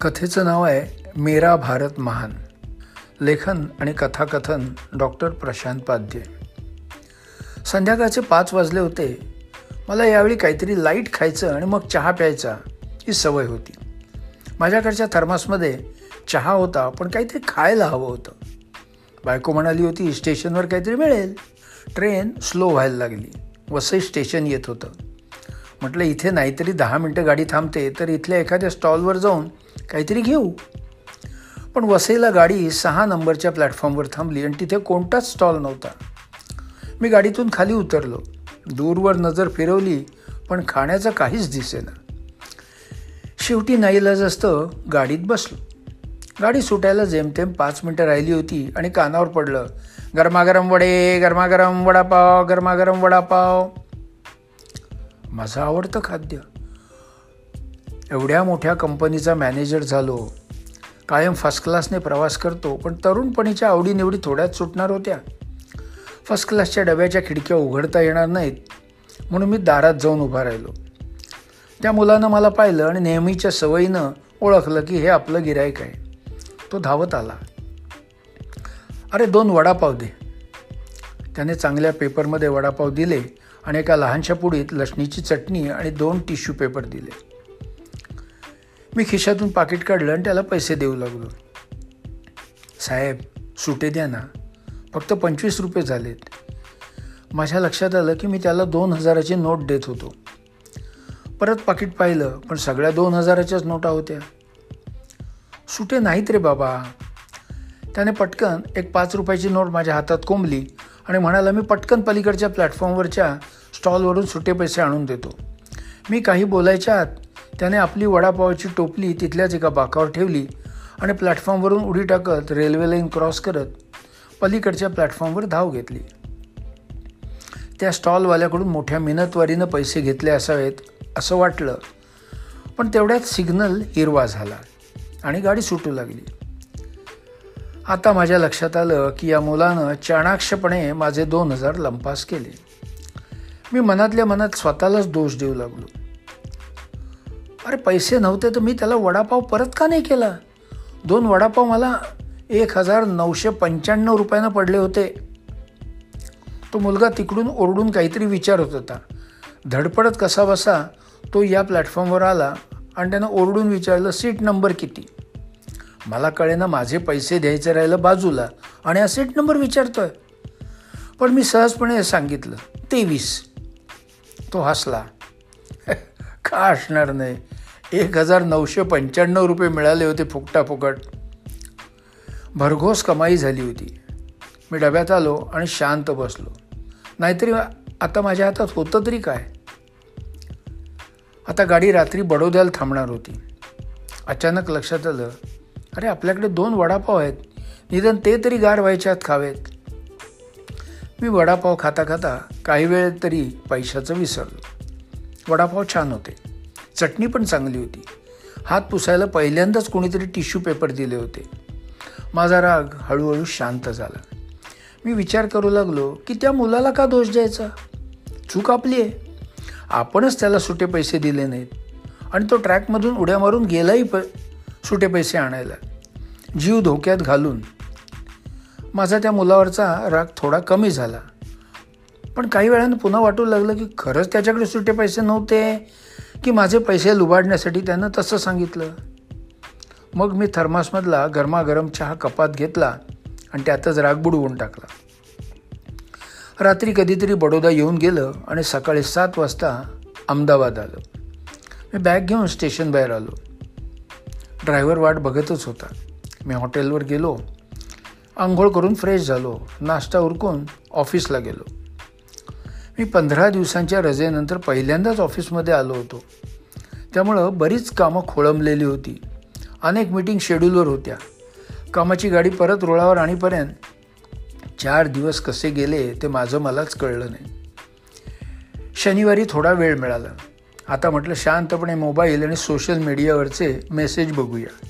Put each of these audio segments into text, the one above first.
कथेचं नाव आहे मेरा भारत महान. लेखन आणि कथाकथन डॉक्टर प्रशांत पाध्ये. संध्याकाळचे पाच वाजले होते. मला यावेळी काहीतरी लाइट खायचं आणि मग चहा प्यायचा ही सवय होती. माझ्याकडच्या थर्मासमध्ये चहा होता पण काहीतरी खायला हवं होतं. बायको म्हणाली होती स्टेशनवर काहीतरी मिळेल. ट्रेन स्लो व्हायला लागली. वसई स्टेशन येत होतं. म्हटलं इथे नाहीतरी दहा मिनटं गाडी थांबते तर इथल्या एखाद्या स्टॉलवर जाऊन काहीतरी घेऊ. पण वसईला गाडी सहा नंबरच्या प्लॅटफॉर्मवर थांबली आणि तिथे कोणताच स्टॉल नव्हता. मी गाडीतून खाली उतरलो. दूरवर नजर फिरवली पण खाण्याचं काहीच दिसेना. शेवटी नाईलाज असतं गाडीत बसलो. गाडी सुटायला जेमतेम पाच मिनटं राहिली होती आणि कानावर पडलं गरमागरम वडे गरमागरम वडापाव गरमागरम वडापाव. माझं आवडतं खाद्य. एवढ्या मोठ्या कंपनीचा मॅनेजर झालो. कायम फर्स्ट क्लासने प्रवास करतो पण तरुणपणीच्या आवडीनिवडी थोड्याच सुटणार होत्या. फर्स्ट क्लासच्या डब्याच्या खिडक्या उघडता येणार नाहीत म्हणून मी दारात जाऊन उभा राहिलो. त्या मुलानं मला पाहिलं आणि नेहमीच्या सवयीनं ओळखलं की हे आपलं गिरायक आहे. तो धावत आला. अरे दोन वडापाव दे. त्याने चांगल्या पेपरमध्ये वडापाव दिले आणि एका लहानशा पुडीत लसणीची चटणी आणि दोन टिश्यू पेपर दिले. मी खिशातून पाकिट काढलं आणि त्याला पैसे देऊ लागलो. साहेब सुटे द्या ना. फक्त पंचवीस रुपये झालेत. माझ्या लक्षात आलं की मी त्याला दोन हजाराची नोट देत होतो. परत पाकिट पाहिलं पण सगळ्या दोन हजाराच्याच नोटा होत्या. सुटे नाहीत रे बाबा. त्याने पटकन एक पाच रुपयाची नोट माझ्या हातात कोंबली आणि म्हणाला मी पटकन पलीकडच्या प्लॅटफॉर्मवरच्या स्टॉलवरून सुटे पैसे आणून देतो. मी काही बोलायच्या आत त्याने आपली वडापावाची टोपली तिथल्याच एका बाकावर ठेवली आणि प्लॅटफॉर्मवरून उडी टाकत रेल्वे लाईन क्रॉस करत पलीकडच्या प्लॅटफॉर्मवर धाव घेतली. त्या स्टॉलवाल्याकडून मोठ्या मिनतवारीनं पैसे घेतले असावेत असं वाटलं. पण तेवढ्यात सिग्नल हिरवा झाला आणि गाडी सुटू लागली. आता माझ्या लक्षात आलं की या मुलानं चाणाक्षपणे माझे दोन हजार लंपास केले. मी मनातल्या मनात स्वतःलाच दोष देऊ लागलो. अरे पैसे नव्हते तर मी त्याला वडापाव परत का नाही केला? दोन वडापाव मला एक हजार नऊशे पंच्याण्णव रुपयानं पडले होते. तो मुलगा तिकडून ओरडून काहीतरी विचारत होता. धडपडत कसा बसा तो या प्लॅटफॉर्मवर आला आणि त्यानं ओरडून विचारलं सीट नंबर किती? मला कळेना माझे पैसे द्यायचे राहिलं बाजूला आणि हा सीट नंबर विचारतोय. पण मी सहजपणे सांगितलं तेवीस. तो हसला. का असणार नाही? एक हजार नऊशे पंच्याण्णव रुपये मिळाले होते फुकटाफुकट. भरघोस कमाई झाली होती. मी डब्यात आलो आणि शांत बसलो. नाहीतरी आता माझ्या हातात होतं तरी काय? आता गाडी रात्री बडोद्याला थांबणार होती. अचानक लक्षात आलं अरे आपल्याकडे दोन वडापाव आहेत. निदान ते तरी गार व्हायच्यात खावेत. मी वडापाव खाता खाता काही वेळ तरी पैशाचं विसरलो. वडापाव छान होते. चटणी पण चांगली होती. हात पुसायला पहिल्यांदाच कोणीतरी टिश्यू पेपर दिले होते. माझा राग हळूहळू शांत झाला. मी विचार करू लागलो की त्या मुलाला का दोष द्यायचा? चूक आपली आहे. आपणच त्याला सुटे पैसे दिले नाहीत. आणि तो ट्रॅकमधून उड्या मारून गेलाही प सुटे पैसे आणायला. जीव धोक्यात घालून. माझा त्या मुलावरचा राग थोडा कमी झाला. पण काही वेळानं पुन्हा वाटू लागलं की खरंच त्याच्याकडे सुटे पैसे नव्हते. की माझे पैसे लुबाडण्यासाठी त्यानं तसं सांगितलं. मग मी थर्मासमधला गरमागरम चहा कपात घेतला आणि त्यातच राग बुडवून टाकला. रात्री कधीतरी बडोदा येऊन गेलं आणि सकाळी सात वाजता अहमदाबाद आलं. मी बॅग घेऊन स्टेशन बाहेर आलो. ड्रायव्हर वाट बघतच होता. मी हॉटेलवर गेलो. आंघोळ करून फ्रेश झालो. नाश्ता उरकून ऑफिसला गेलो. मी पंधरा दिवसांच्या रजेनंतर पहिल्यांदाच ऑफिसमध्ये आलो होतो. त्यामुळं बरीच कामं खोळंबलेली होती. अनेक मीटिंग शेड्यूलवर होत्या. कामाची गाडी परत रुळावर आणीपर्यंत चार दिवस कसे गेले ते माझं मलाच कळलं नाही. शनिवारी थोडा वेळ मिळाला. आता म्हटलं शांतपणे मोबाईल आणि सोशल मीडियावरचे मेसेज बघूया.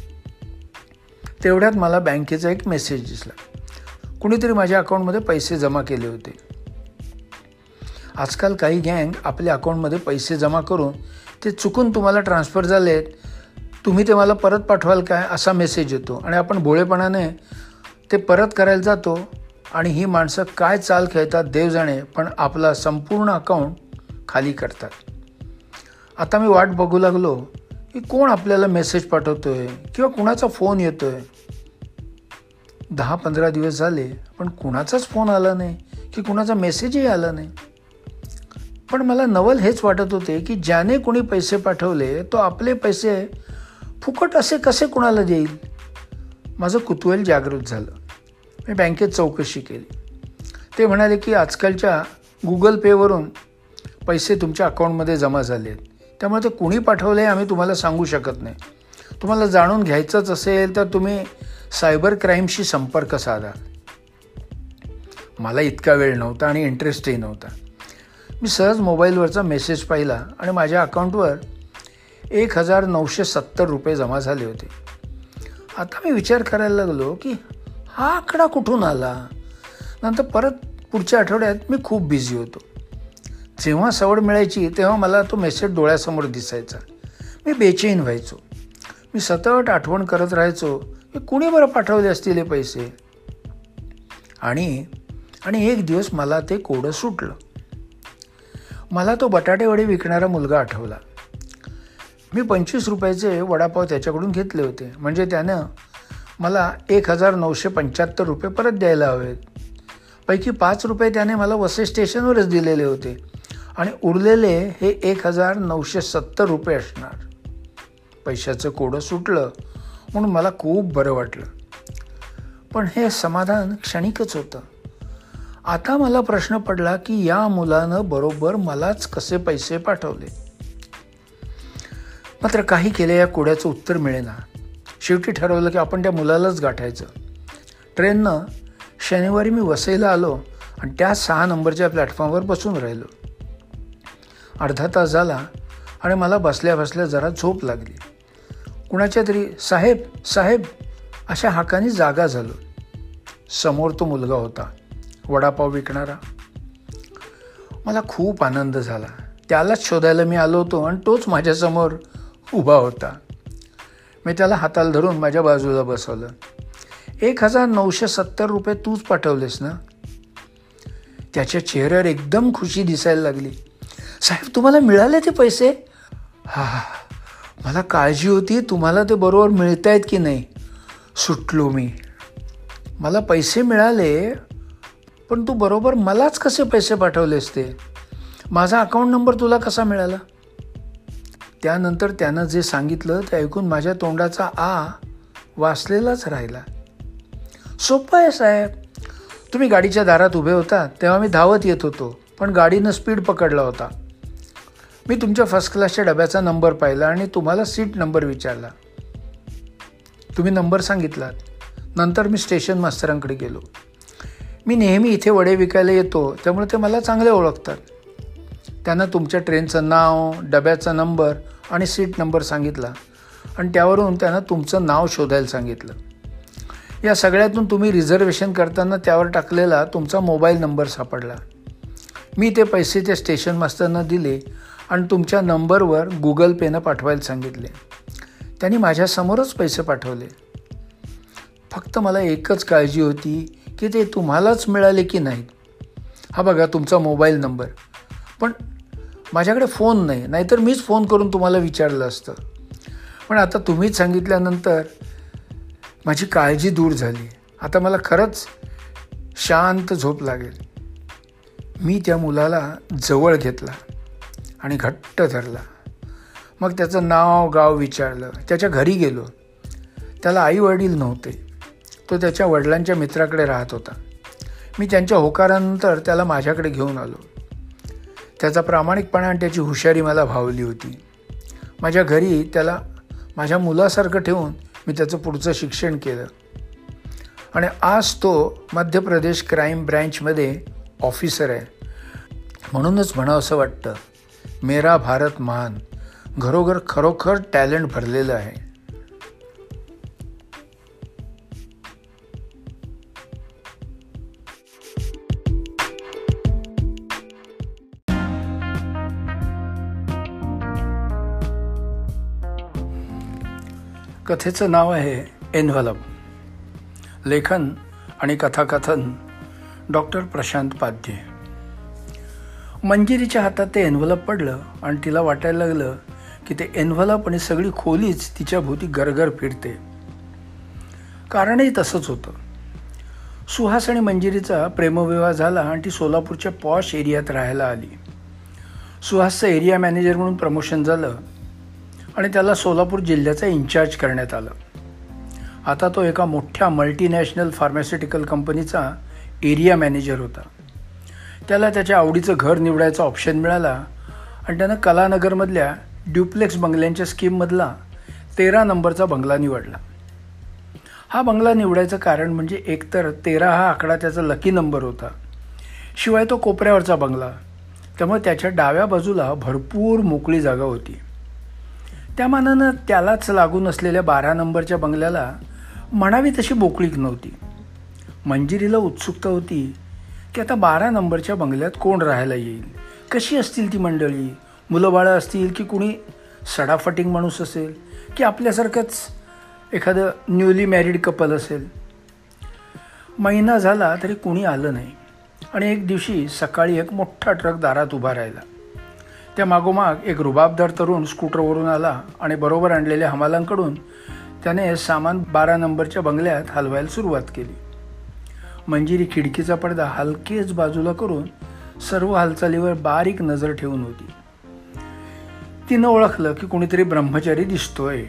तेवढ्यात मला बँकेचा एक मेसेज दिसला. कुणीतरी माझ्या अकाउंटमध्ये पैसे जमा केले होते. आजकाल काही गँग आपल्या अकाउंटमध्ये पैसे जमा करून ते चुकून तुम्हाला ट्रान्सफर आहेत तुम्ही ते मला परत पाठवाल काय असा मेसेज येतो. आणि आपण भोळेपणाने ते परत करायला जातो आणि ही माणसं काय चाल खेळतात देव जाणे पण आपला संपूर्ण अकाउंट खाली करतात. आता मी वाट बघू लागलो की कोण आपल्याला मेसेज पाठवतो आहे किंवा कुणाचा फोन येतो आहे दहा पंधरा दिवस झाले पण कुणाचाच फोन आला नाही की कुणाचा मेसेजही आला नाही. पण मला नवल हेच वाटत होते की ज्याने कोणी पैसे पाठवले तो आपले पैसे फुकट असे कसे कुणाला देईल? माझं कुतूहल जागृत झालं. मी बँकेत चौकशी केली. ते म्हणाले की आजकालच्या गुगल पेवरून पैसे तुमच्या अकाउंटमध्ये जमा झाले आहेत. त्यामुळे ते कुणी पाठवले आम्ही तुम्हाला सांगू शकत नाही. तुम्हाला जाणून घ्यायचंच असेल तर तुम्ही सायबर क्राईमशी संपर्क साधा. मला इतका वेळ नव्हता आणि इंटरेस्टही नव्हता. मी सहज मोबाईलवरचा मेसेज पाहिला आणि माझ्या अकाउंटवर एक हजार नऊशे सत्तर रुपये जमा झाले होते. आता मी विचार करायला लागलो की हा आकडा कुठून आला? नंतर परत पुढच्या आठवड्यात मी खूप बिझी होतो. जेव्हा सवड मिळायची तेव्हा मला तो मेसेज डोळ्यासमोर दिसायचा. मी बेचैन व्हायचो. मी सतत आठवण करत राहायचो की कुणी बरं पाठवले असतील हे पैसे? आणि आणि एक दिवस मला ते कोडं सुटलं. मला तो बटाटेवडे विकणारा मुलगा आठवला. मी पंचवीस रुपयाचे वडापाव त्याच्याकडून घेतले होते. म्हणजे त्यानं मला एक हजार नऊशे पंच्याहत्तर रुपये परत द्यायला हवेत. पैकी पाच रुपये त्याने मला वसे स्टेशनवरच दिलेले होते. आणि उरलेले हे एक हजार नऊशे सत्तर रुपये असणार. पैशाचं कोडं सुटलं म्हणून मला खूप बरं वाटलं. पण हे समाधान क्षणिकच होतं. आता मला प्रश्न पडला की या मुलानं बरोबर मलाच कसे पैसे पाठवले? मात्र काही केले या कोड्याचं उत्तर मिळेना. शेवटी ठरवलं की आपण त्या मुलालाच गाठायचं. ट्रेननं शनिवारी मी वसईला आलो आणि त्या सहा नंबरच्या प्लॅटफॉर्मवर बसून राहिलो. अर्धा तास झाला आणि मला बसल्या बसल्या जरा झोप लागली. कुणाच्या तरी साहेब साहेब अशा हाकाने जागा झालो. समोर तो मुलगा होता. वडापाव विकणारा. मला खूप आनंद झाला. त्यालाच शोधायला मी आलो होतो आणि तोच माझ्यासमोर उभा होता. मी त्याला हाताला धरून माझ्या बाजूला बसवलं. एक हजार नऊशे सत्तर रुपये तूच पाठवलेस ना? त्याच्या चेहऱ्यावर एकदम खुशी दिसायला लागली. साहेब तुम्हाला मिळाले ते पैसे? हा मला काळजी होती तुम्हाला ते बरोबर मिळत आहेत की नाही? सुटलो मी. मला पैसे मिळाले पण तू बरोबर मलाच कसे पैसे पाठवलेस ते माझा अकाउंट नंबर तुला कसा मिळाला? त्यानंतर त्यानं जे सांगितलं ते ऐकून माझ्या तोंडाचा आ वाचलेलाच राहिला. सोपं आहे साहेब. तुम्ही गाडीच्या दारात उभे होता तेव्हा मी धावत येत होतो पण गाडीनं स्पीड पकडला होता. मी तुमच्या फर्स्ट क्लासच्या डब्याचा नंबर पाहिला आणि तुम्हाला सीट नंबर विचारला. तुम्ही नंबर सांगितलात. नंतर मी स्टेशन मास्तरांकडे गेलो. मी नेहमी इथे वडे विकायला येतो त्यामुळे ते मला चांगले ओळखतात. त्यांना तुमच्या ट्रेनचं नाव डब्याचा नंबर आणि सीट नंबर सांगितला आणि त्यावरून त्यांना तुमचं नाव शोधायला सांगितलं. या सगळ्यातून तुम्ही रिझर्वेशन करताना त्यावर टाकलेला तुमचा मोबाईल नंबर सापडला. मी ते पैसे त्या स्टेशन मास्तरना दिले आणि तुमच्या नंबरवर गुगल पेनं पाठवायला सांगितले. त्यांनी माझ्यासमोरच पैसे पाठवले. फक्त मला एकच काळजी होती की ते तुम्हालाच मिळाले की नाहीत. हा बघा तुमचा मोबाईल नंबर. पण माझ्याकडे फोन नाही नाहीतर मीच फोन करून तुम्हाला विचारलं असतं. पण आता तुम्हीच सांगितल्यानंतर माझी काळजी दूर झाली. आता मला खरंच शांत झोप लागेल. मी त्या मुलाला जवळ घेतला आणि घट्ट धरला. मग त्याचं नाव गाव विचारलं. त्याच्या घरी गेलो. त्याला आई वडील नव्हते. तो त्याच्या वडिलांच्या मित्राकडे राहत होता. मी त्यांच्या होकारानंतर त्याला माझ्याकडे घेऊन आलो. त्याचा प्रामाणिकपणा आणि त्याची हुशारी मला भावली होती. माझ्या घरी त्याला माझ्या मुलासारखं ठेवून मी त्याचं पुढचं शिक्षण केलं. आणि आज तो मध्य प्रदेश क्राईम ब्रँचमध्ये ऑफिसर आहे. म्हणूनच म्हणावं असं वाटतं मेरा भारत महान घरोघर खरोखर टॅलेंट भरलेलं आहे. कथेचं नाव आहे एन्व्हलप. लेखन आणि कथाकथन डॉक्टर प्रशांत पाध्ये. मंजिरीच्या हातात ते एन्व्हलप पडलं आणि तिला वाटायला लागलं की ते एन्व्हलप आणि सगळी खोलीच तिच्या भोवती गरगर फिरते. कारणही तसंच होतं. सुहास आणि मंजिरीचा प्रेमविवाह झाला आणि ती सोलापूरच्या पॉश एरियात राहायला आली. सुहासचं एरिया मॅनेजर म्हणून प्रमोशन झालं. आणि त्याला सोलापूर जिल्ह्याचा इन्चार्ज करण्यात आलं. आता तो एका मोठ्या मल्टीनॅशनल फार्मास्युटिकल कंपनीचा एरिया मॅनेजर होता. त्याला त्याच्या आवडीचं घर निवडायचा ऑप्शन मिळाला आणि त्यानं कलानगरमधल्या ड्युप्लेक्स बंगल्यांच्या स्कीममधला तेरा नंबरचा बंगला निवडला. हा बंगला निवडायचं कारण म्हणजे एकतर तेरा हा आकडा त्याचा लकी नंबर होता. शिवाय तो कोपऱ्यावरचा बंगला. त्यामुळे त्याच्या डाव्या बाजूला भरपूर मोकळी जागा होती. त्या मानानं त्यालाच लागून असलेल्या बारा नंबरच्या बंगल्याला म्हणावी तशी बोकळीक नव्हती. मंजिरीला उत्सुकता होती की आता बारा नंबरच्या बंगल्यात कोण राहायला येईल? कशी असतील ती मंडळी? मुलं बाळं असतील की कुणी सडाफटिंग माणूस असेल? की आपल्यासारखंच एखादं न्यूली मॅरिड कपल असेल? महिना झाला तरी कुणी आलं नाही. आणि एक दिवशी सकाळी एक मोठा ट्रक दारात उभा राहिला. त्या मागोमाग एक रुबाबदार तरुण स्कूटरवरून आला आणि बरोबर आणलेल्या हमालांकडून त्याने सामान बारा नंबरच्या बंगल्यात हलवायला सुरुवात केली. मंजिरी खिडकीचा पडदा हलकेच बाजूला करून सर्व हालचालीवर बारीक नजर ठेवून होती. तिनं ओळखलं की कुणीतरी ब्रह्मचारी दिसतोय.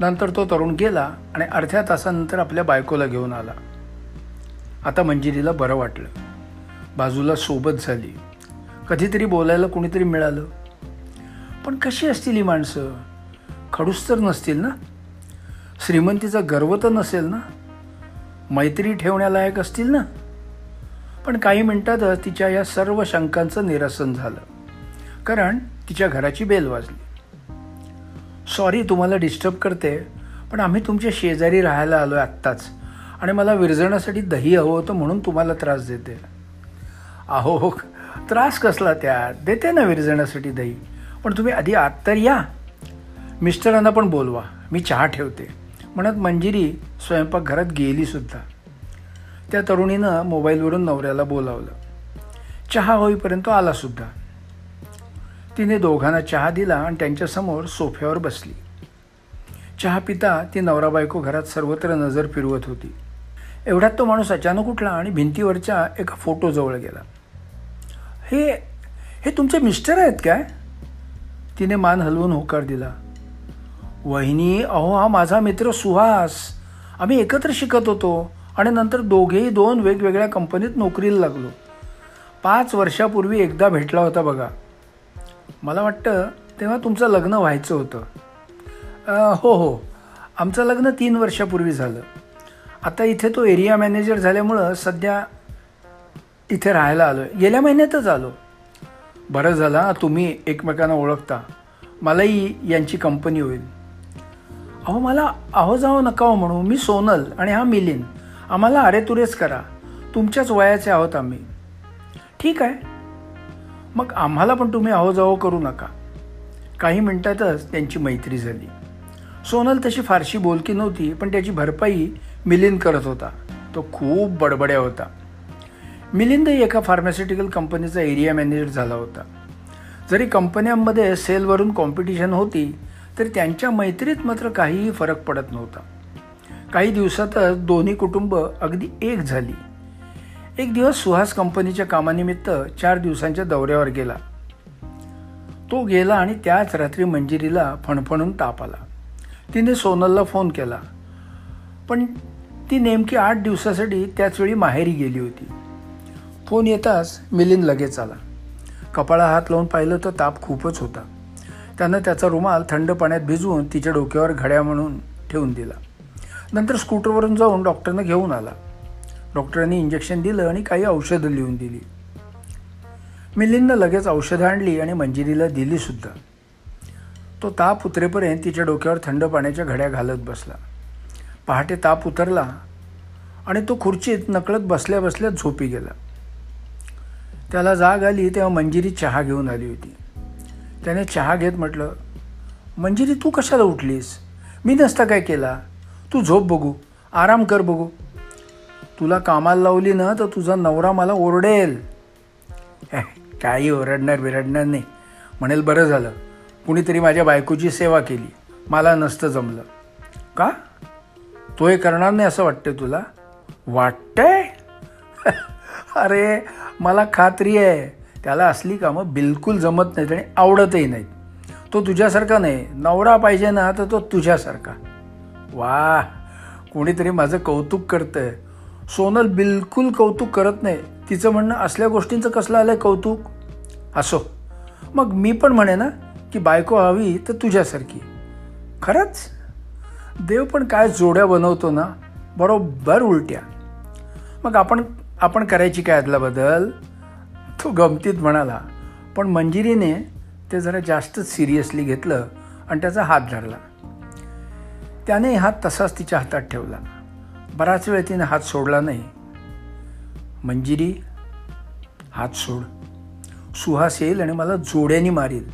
नंतर तो तरुण गेला आणि अर्ध्या तासानंतर आपल्या बायकोला घेऊन आला. आता मंजिरीला बरं वाटलं. बाजूला सोबत झाली. कधीतरी बोलायला कुणीतरी मिळालं. पण कशी असतील ही माणसं? खडूस तर नसतील ना? श्रीमंतीचा गर्व तर नसेल ना? मैत्री ठेवण्यालायक असतील ना? पण काही मिनिटातच तिच्या या सर्व शंकांचं निरसन झालं. कारण तिच्या घराची बेल वाजली. सॉरी तुम्हाला डिस्टर्ब करते पण आम्ही तुमच्या शेजारी राहायला आलो आहे आत्ताच आणि मला विरजण्यासाठी दही हवं होतं म्हणून तुम्हाला त्रास देते. अहो हो, त्रास कसला त्यात? देते ना विरजण्यासाठी दही. पण तुम्ही आधी आत तर या. मिस्टरांना पण बोलवा. मी चहा ठेवते. म्हणत मंजिरी स्वयंपाकघरात गेलीसुद्धा त्या तरुणीनं मोबाईलवरून नवऱ्याला बोलावलं. चहा होईपर्यंत आलासुद्धा तिने दोघांना चहा दिला आणि त्यांच्यासमोर सोफ्यावर बसली. चहा पिता ती नवरा बायको घरात सर्वत्र नजर फिरवत होती. एवढ्यात तो माणूस अचानक उठला आणि भिंतीवरच्या एका फोटोजवळ गेला. हे हे तुमचे मिस्टर आहेत काय? तिने मान हलवून होकार दिला. वहिनी अहो हा माझा मित्र सुहास. आम्ही एकत्र शिकत होतो आणि नंतर दोघेही दोन वेगवेगळ्या कंपनीत नोकरीला लागलो. पाच वर्षापूर्वी एकदा भेटला होता बघा. मला वाटतं तेव्हा तुमचं लग्न व्हायचं होतं. हो हो. आमचं लग्न तीन वर्षापूर्वी झालं. आता इथे तो एरिया मॅनेजर झाल्यामुळं सध्या इथे राहायला आलो आहे गेल्या महिन्यातच आलो. बरं झालं तुम्ही एकमेकांना ओळखता. मलाही यांची कंपनी होईल. अहो मला अहो जाओ नका हो म्हणू मी सोनल आणि हा मिलिंद. आम्हाला अरेतुरेच करा. तुमच्याच वयाचे आहोत आम्ही. ठीक आहे. मग आम्हाला पण तुम्ही अहो जाओ करू नका. काही मिनटातच त्यांची मैत्री झाली. सोनल तशी फारशी बोलकी नव्हती पण त्याची भरपाई मिलिंद करत होता. तो खूप बडबड्या होता. मिलिंद एका फार्मास्युटिकल कंपनीचा एरिया मॅनेजर झाला होता. जरी कंपन्यांमध्ये सेलवरून कॉम्पिटिशन होती तरी त्यांच्या मैत्रीत मात्र काहीही फरक पडत नव्हता. काही दिवसातच दोन्ही कुटुंब अगदी एक झाली. एक दिवस सुहास कंपनीच्या कामानिमित्त चार दिवसांच्या दौऱ्यावर गेला. तो गेला आणि त्याच रात्री मंजिरीला फणफणून ताप आला. तिने सोनलला फोन केला. पण ती नेमकी आठ दिवसासाठी त्याचवेळी माहेरी गेली होती. फोन येताच मिलिंद लगेच आला. कपाळा हात लावून पाहिलं तर ताप खूपच होता. त्यानं त्याचा रुमाल थंड पाण्यात भिजवून तिच्या डोक्यावर घड्या म्हणून ठेवून दिला. नंतर स्कूटरवरून जाऊन डॉक्टरनं घेऊन आला. डॉक्टरांनी इंजेक्शन दिलं आणि काही औषधं लिहून दिली. मिलिंदनं लगेच औषधं आणली आणि मंजिरीला दिलीसुद्धा तो ताप उतरेपर्यंत तिच्या डोक्यावर थंड पाण्याच्या घड्या घालत बसला. पहाटे ताप उतरला आणि तो खुर्चीत नकळत बसल्या बसल्या झोपी गेला. त्याला जाग आली तेव्हा मंजिरी चहा घेऊन आली होती. त्याने चहा घेत म्हटलं मंजिरी तू कशाला उठलीस? मी नसता काय केला? तू झोप बघू आराम कर बघू. तुला कामाला लावली ना तर तुझा नवरा मला ओरडेल. काही ओरडणार बिरडणार नाही. म्हणेल बरं झालं. कुणीतरी माझ्या बायकोची सेवा केली. मला नसतं जमलं. का? तो हे करणार नाही असं वाटतंय तुला? वाटतंय? अरे मला खात्री आहे. त्याला असली कामं बिलकुल जमत नाहीत आणि आवडतही नाहीत. तो तुझ्यासारखा नाही. नवरा पाहिजे ना तर तो तुझ्यासारखा. वा कोणीतरी माझं कौतुक करतंय. सोनल बिलकुल कौतुक करत नाही. तिचं म्हणणं असल्या गोष्टींचं कसलं आलं कौतुक? असो. मग मी पण म्हणे ना की बायको हवी तर तुझ्यासारखी. खरंच? देव पण काय जोड्या बनवतो ना? बरोबर उलट्या. मग आपण आपण करायची काय आदला बदल? तो गमतीत म्हणाला पण मंजिरीने ते जरा जास्तच सिरियसली घेतलं आणि त्याचा हात धरला. त्याने हात तसाच तिच्या हातात ठेवला. बराच वेळ तिने हात सोडला नाही. मंजिरी हात सोड. सुहास येईल आणि मला जोड्याने मारील.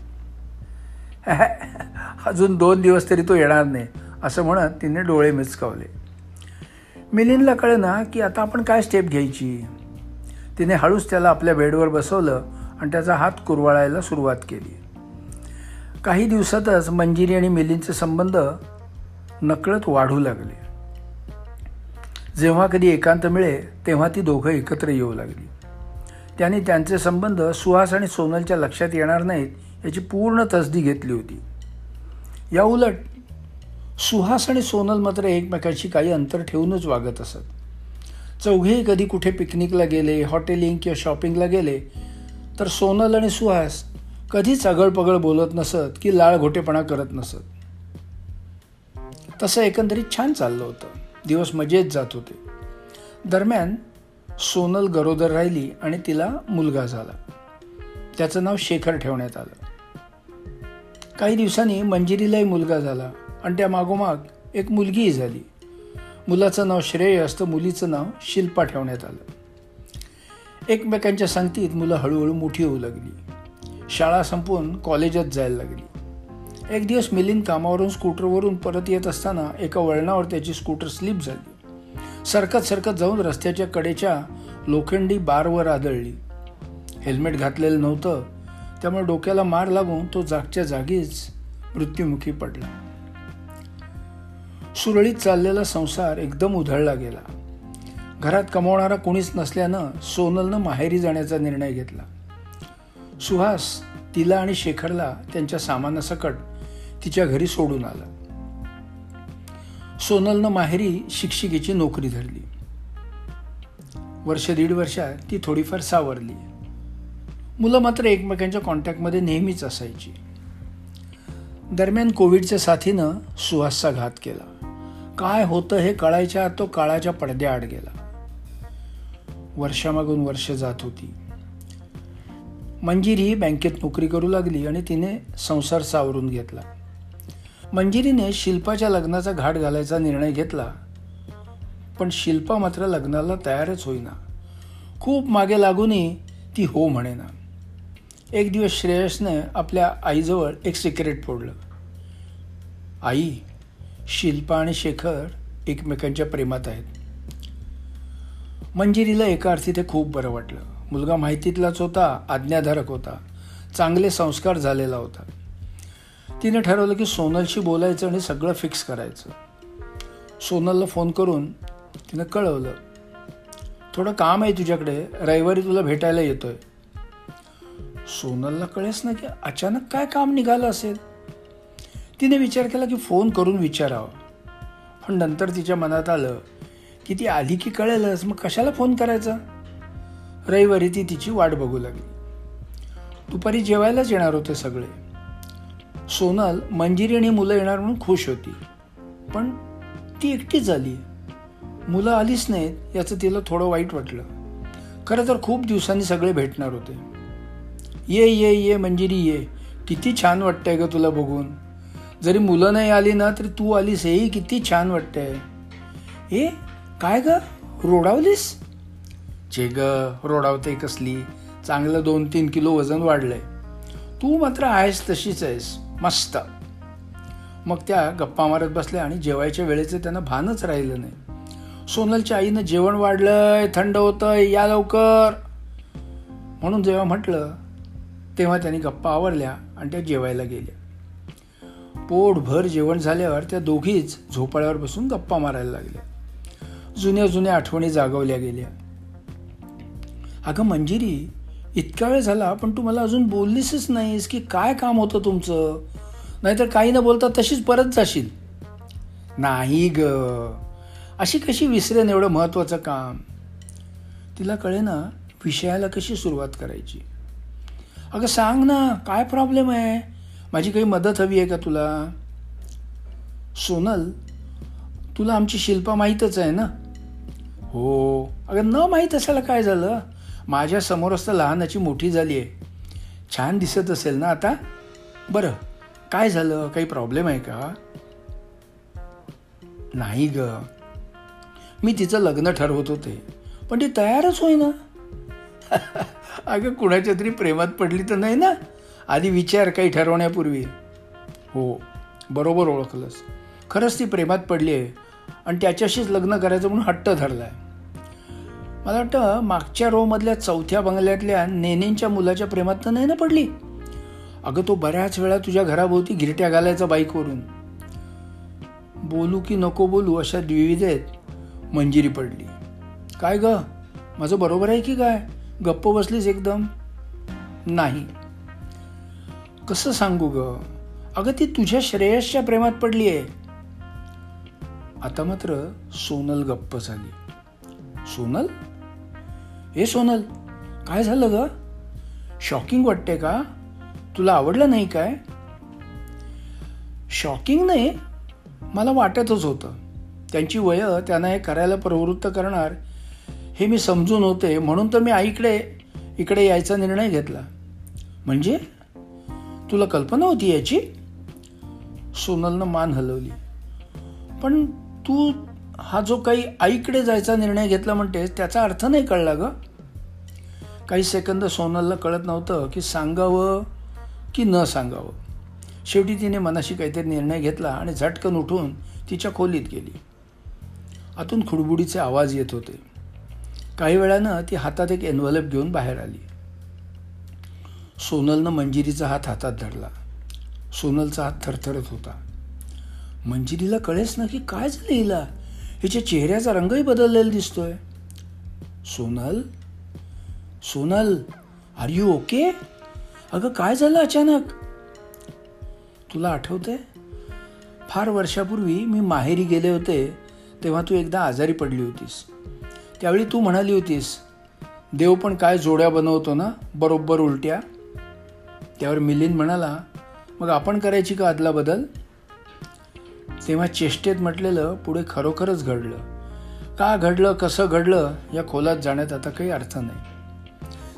अजून दोन दिवस तरी तो येणार नाही असं म्हणत तिने डोळे मिचकावले. मिलिंदला कळेना की आता आपण काय स्टेप घ्यायची? तिने हळूच त्याला आपल्या बेडवर बसवलं आणि त्याचा हात कुरवाळायला सुरुवात केली. काही दिवसातच मंजिरी आणि मिलिंदचे संबंध नकळत वाढू लागले. जेव्हा कधी एकांत मिळे तेव्हा ती दोघं एकत्र येऊ लागली. त्यांनी त्यांचे संबंध सुहास आणि सोनलच्या लक्षात येणार नाहीत याची पूर्ण तसदी घेतली होती. या उलट सुहास आणि सोनल मात्र एकमेकाशी काही अंतर ठेवूनच वागत असत. चौघेही कधी कुठे पिकनिकला गेले हॉटेलिंग किंवा शॉपिंगला गेले तर सोनल आणि सुहास कधीच अगळपगळ बोलत नसत की लाळघोटेपणा करत नसत. तसं एकंदरीत छान चाललं होतं. दिवस मजेत जात होते. दरम्यान सोनल गरोदर राहिली आणि तिला मुलगा झाला. त्याचं नाव शेखर ठेवण्यात आलं. काही दिवसांनी मंजिरीलाही मुलगा झाला. आणि त्या मागोमाग एक मुलगीही झाली. मुलाचं नाव श्रेयस तर मुलीचं नाव शिल्पा ठेवण्यात आलं. एकमेकांच्या संगतीत मुलं हळूहळू मोठी होऊ लागली. शाळा संपवून कॉलेजात जायला लागली. एक दिवस मिलिंद कामावरून स्कूटरवरून परत येत असताना एका वळणावर त्याची स्कूटर स्लिप झाली. सरकत सरकत जाऊन रस्त्याच्या कडेच्या लोखंडी बारवर आदळली. हेल्मेट घातलेलं नव्हतं त्यामुळे डोक्याला मार लागून तो जागच्या जागीच मृत्युमुखी पडला. सुरळीत चाललेला संसार एकदम उधळला गेला. घरात कमवणारा कोणीच नसल्यानं सोनलनं माहेरी जाण्याचा निर्णय घेतला. सुहास तिला आणि शेखरला त्यांच्या सामानासकट तिच्या घरी सोडून आला. सोनलनं माहेरी शिक्षिकेची नोकरी धरली. वर्ष दीड वर्षात ती थोडीफार सावरली. मुलं मात्र एकमेकांच्या कॉन्टॅक्टमध्ये नेहमीच असायची. दरम्यान कोविडच्या साथीनं सुहासचा घात केला. काय होतं हे कळायच्या तो काळाच्या पडद्याआड गेला. वर्षामागून वर्ष जात होती. मंजिरी बँकेत नोकरी करू लागली आणि तिने संसार सावरून घेतला. मंजिरीने शिल्पाच्या लग्नाचा घाट घालायचा निर्णय घेतला. पण शिल्पा मात्र लग्नाला तयारच होईना. खूप मागे लागूनही ती हो म्हणेना. एक दिवस श्रेयसने आपल्या आईजवळ एक सिक्रेट फोडलं. आई शिल्पा आणि शेखर एकमेकांच्या प्रेमात आहेत. मंजिरीला एका अर्थी ते खूप बरं वाटलं. मुलगा माहितीतलाच होता आज्ञाधारक होता चांगले संस्कार झालेला होता. तिने ठरवलं की सोनलशी बोलायचं आणि सगळं फिक्स करायचं. सोनलला फोन करून तिनं कळवलं थोडं काम आहे तुझ्याकडे रविवारी तुला भेटायला येतोय. सोनलला कळेस ना की अचानक काय काम निघालं असेल? तिने विचार केला की फोन करून विचारावं. पण नंतर तिच्या मनात आलं की ती आली की कळेलच. मग कशाला फोन करायचा? रविवारी ती तिची वाट बघू लागली. दुपारी जेवायलाच येणार होते सगळे. सोनल मंजिरी आणि मुलं येणार म्हणून खुश होती. पण ती एकटीच झाली मुलं आलीच नाहीत याचं तिला थोडं वाईट वाटलं. खरं तर खूप दिवसांनी सगळे भेटणार होते. ये ये ये मंजिरी ये. किती छान वाटतंय ग तुला बघून. जरी मुलं नाही आली ना तरी तू आलीस. हेही किती छान वाटतंय. ए काय ग? रोडावलीस? चे ग रोडावते कसली? चांगलं दोन तीन किलो वजन वाढलंय. तू मात्र आहेस तशीच आहेस. मस्त. मग त्या गप्पा मारत बसल्या आणि जेवायच्या वेळेचं त्यांना भानच राहिलं नाही. सोनलच्या आईनं जेवण वाढलंय थंड होतंय या लवकर. म्हणून जेव्हा म्हटलं तेव्हा त्यांनी गप्पा आवरल्या आणि त्या जेवायला गेल्या. पोटभर जेवण झाल्यावर त्या दोघीच झोपाळ्यावर बसून गप्पा मारायला लागल्या. जुन्या जुन्या आठवणी जागवल्या गेल्या. अगं मंजिरी इतका वेळ झाला पण तू मला अजून बोललीसच नाहीस की काय काम होतं तुमचं? नाहीतर काही न बोलता तशीच परत जाशील. नाही ग. अशी कशी विसरेन एवढं महत्त्वाचं काम? तिला कळे ना विषयाला कशी सुरुवात करायची. अगं सांग ना काय प्रॉब्लेम आहे? माझी काही मदत हवी आहे का तुला? सोनल तुला आमची शिल्पा माहीतच आहे ना? हो. अगं न माहीत असायला काय झालं? माझ्या समोरच तर लहानाची मोठी झाली आहे. छान दिसत असेल ना आता? बरं काय झालं? काही प्रॉब्लेम आहे का? नाही ग. मी तिचं लग्न ठरवत होते पण ती तयारच होईना. अगं कुणाच्या तरी प्रेमात पडली तर नाही ना? आधी विचार काही ठरवण्यापूर्वी. हो बरोबर ओळखलंस. खरंच ती प्रेमात पडली आहे आणि त्याच्याशीच लग्न करायचं म्हणून हट्ट धरला आहे मला वाटतं मागच्या रोमधल्या चौथ्या बंगल्यातल्या नेनेंच्या मुलाच्या प्रेमात तर नाही ना पडली? अगं तो बऱ्याच वेळा तुझ्या घराभोवती गिरट्या घालायचा बाईकवरून. बोलू की नको बोलू अशा द्विविधेत मंजिरी पडली. काय ग? माझं बरोबर आहे की काय? गप्प बसलीस एकदम? नाही. कसं सांगू ग? अगं ती तुझ्या श्रेयसच्या प्रेमात पडली आहे आता मात्र सोनल गप्प झाली. सोनल? हे सोनल काय झालं ग? शॉकिंग वाटते का? तुला आवडलं नाही काय? शॉकिंग नाही मला वाटतच होतं. त्यांची वय त्यांना हे करायला प्रवृत्त करणार हे मी समजून होते म्हणून तर मी आईकडे इकडे यायचा निर्णय घेतला. म्हणजे? तुला कल्पना होती याची? सोनलनं मान हलवली. पण तू हा जो काही आईकडे जायचा निर्णय घेतला म्हणतेस त्याचा अर्थ नाही कळला ग. काही सेकंद सोनलला कळत नव्हतं की सांगावं की न सांगावं. शेवटी तिने मनाशी काहीतरी निर्णय घेतला आणि झटकन उठून तिच्या खोलीत गेली. आतून खुडबुडीचे आवाज येत होते. काही वेळानं ती हातात एक एनव्हलप घेऊन बाहेर आली. सोनलनं मंजिरीचा हात हातात धरला. सोनलचा हात थरथरत होता. मंजिरीला कळेच ना की काय झालं हिला? हिच्या चेहऱ्याचा रंगही बदललेला दिसतोय. Sonal? Sonal are you okay अगं काय झालं अचानक? तुला आठवतंय? फार वर्षापूर्वी मी माहेरी गेले होते तेव्हा तू एकदा आजारी पडली होतीस. त्यावेळी तू म्हणाली होतीस देव पण काय जोड्या बनवतो ना? बरोबर उलट्या. त्यावर मिलिंद म्हणाला मग आपण करायची का आदला बदल? तेव्हा चेष्टेत म्हटलेलं पुढे खरोखरच घडलं. का घडलं कसं घडलं या खोलात जाण्यात आता काही अर्थ नाही.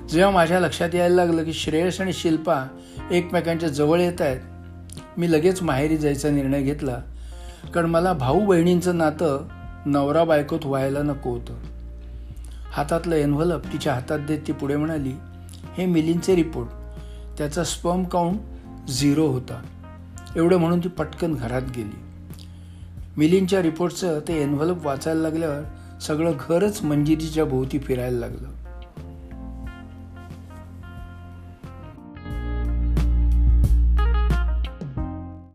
जेव्हा माझ्या लक्षात यायला लागलं की श्रेयस आणि शिल्पा एकमेकांच्या जवळ येत आहेत मी लगेच माहेरी जायचा निर्णय घेतला. कारण मला भाऊ बहिणींचं नातं नवरा बायकोत व्हायला नको होतं. हातातलं एनव्हलप तिच्या हातात देत ती पुढे म्हणाली हे मिलिंदचे रिपोर्ट त्याचा स्पर्म काउंट झिरो होता. एवढं म्हणून ती पटकन घरात गेली. मिलिंदच्या रिपोर्टचं ते एनव्हलप वाचायला लागल्यावर सगळं घरच मंजिरीच्या भोवती फिरायला लागलं.